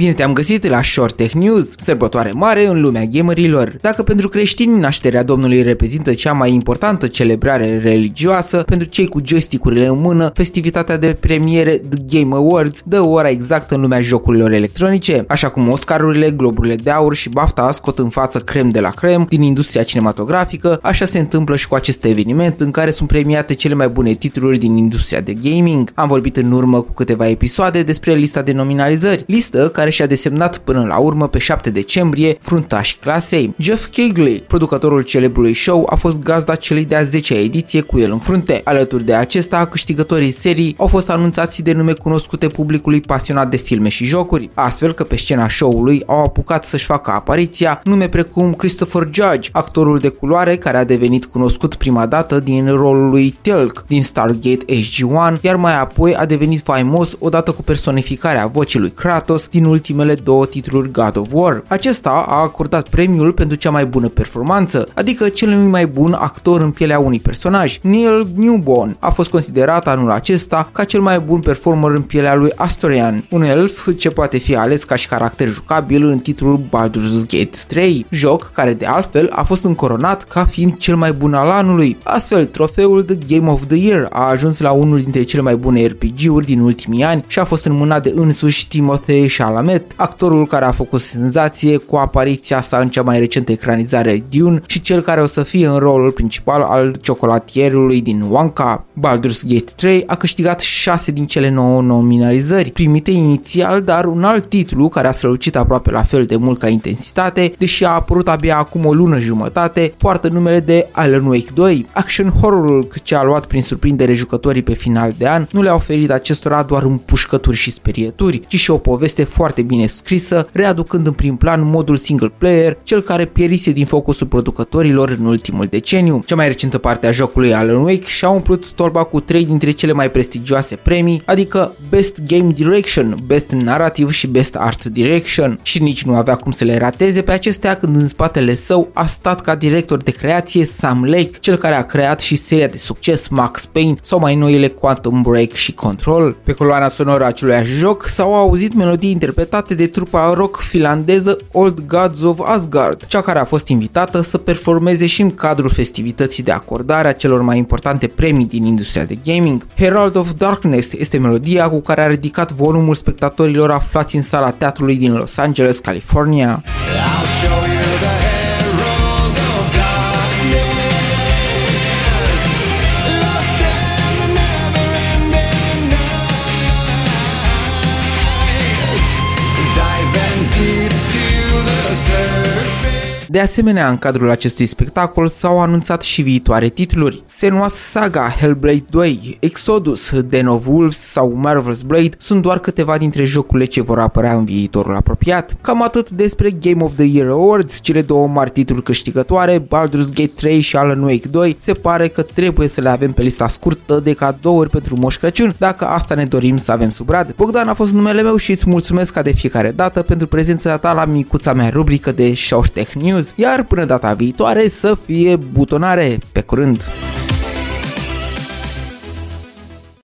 Bine te-am găsit la Short Tech News, sărbătoare mare în lumea gamerilor. Dacă pentru creștini nașterea Domnului reprezintă cea mai importantă celebrare religioasă, pentru cei cu joystick-urile în mână, festivitatea de premiere The Game Awards dă ora exactă în lumea jocurilor electronice, așa cum Oscarurile, Globurile de Aur și BAFTA scot în față crem de la crem din industria cinematografică, așa se întâmplă și cu acest eveniment în care sunt premiate cele mai bune titluri din industria de gaming. Am vorbit în urmă cu câteva episoade despre lista de nominalizări, listă care și-a desemnat până la urmă pe 7 decembrie fruntași clasei. Jeff Keighley, producătorul celebrului show, a fost gazda celei de-a 10-a ediție cu el în frunte. Alături de acesta, câștigătorii serii au fost anunțați de nume cunoscute publicului pasionat de filme și jocuri, astfel că pe scena show-ului au apucat să-și facă apariția nume precum Christopher Judge, actorul de culoare care a devenit cunoscut prima dată din rolul lui Tilk din Stargate SG-1, iar mai apoi a devenit faimos odată cu personificarea vocii lui Kratos din ultimele două titluri God of War. Acesta a acordat premiul pentru cea mai bună performanță, adică cel mai bun actor în pielea unui personaj. Neil Newborn a fost considerat anul acesta ca cel mai bun performer în pielea lui Astorian, un elf ce poate fi ales ca și caracter jucabil în titlul Baldur's Gate 3, joc care de altfel a fost încoronat ca fiind cel mai bun al anului. Astfel, trofeul The Game of the Year a ajuns la unul dintre cele mai bune RPG-uri din ultimii ani și a fost înmânat de însuși Timothée Chalamet, actorul care a făcut senzație cu apariția sa în cea mai recentă ecranizare Dune și cel care o să fie în rolul principal al ciocolatierului din Wonka. Baldur's Gate 3 a câștigat 6 din cele 9 nominalizări, primite inițial, dar un alt titlu care a strălucit aproape la fel de mult ca intensitate, deși a apărut abia acum o lună jumătate, poartă numele de Alan Wake 2. Action horrorul ce a luat prin surprindere jucătorii pe final de an nu le-a oferit acestora doar împușcături și sperieturi, ci și o poveste foarte bine scrisă, readucând în prim plan modul single player, cel care pierise din focusul producătorilor în ultimul deceniu. Cea mai recentă parte a jocului Alan Wake și-a umplut torba cu trei dintre cele mai prestigioase premii, adică Best Game Direction, Best Narrative și Best Art Direction și nici nu avea cum să le rateze pe acestea când în spatele său a stat ca director de creație Sam Lake, cel care a creat și seria de succes Max Payne sau mai noile Quantum Break și Control. Pe coloana sonoră a acelui joc s-au auzit melodii interpretate de trupa rock finlandeză Old Gods of Asgard, cea care a fost invitată să performeze și în cadrul festivității de acordare a celor mai importante premii din industria de gaming. Herald of Darkness este melodia cu care a ridicat volumul spectatorilor aflați în sala teatrului din Los Angeles, California. I'll De asemenea, în cadrul acestui spectacol s-au anunțat și viitoare titluri. Senua's Saga, Hellblade 2, Exodus, Den of Wolves sau Marvel's Blade sunt doar câteva dintre jocurile ce vor apărea în viitorul apropiat. Cam atât despre Game of the Year Awards, cele două mari titluri câștigătoare, Baldur's Gate 3 și Alan Wake 2, se pare că trebuie să le avem pe lista scurtă de cadouri pentru Moș Crăciun, dacă asta ne dorim să avem sub brad. Bogdan a fost numele meu și îți mulțumesc ca de fiecare dată pentru prezența ta la micuța mea rubrică de Short Tech News News, iar până data viitoare să fie butonare. Pe curând!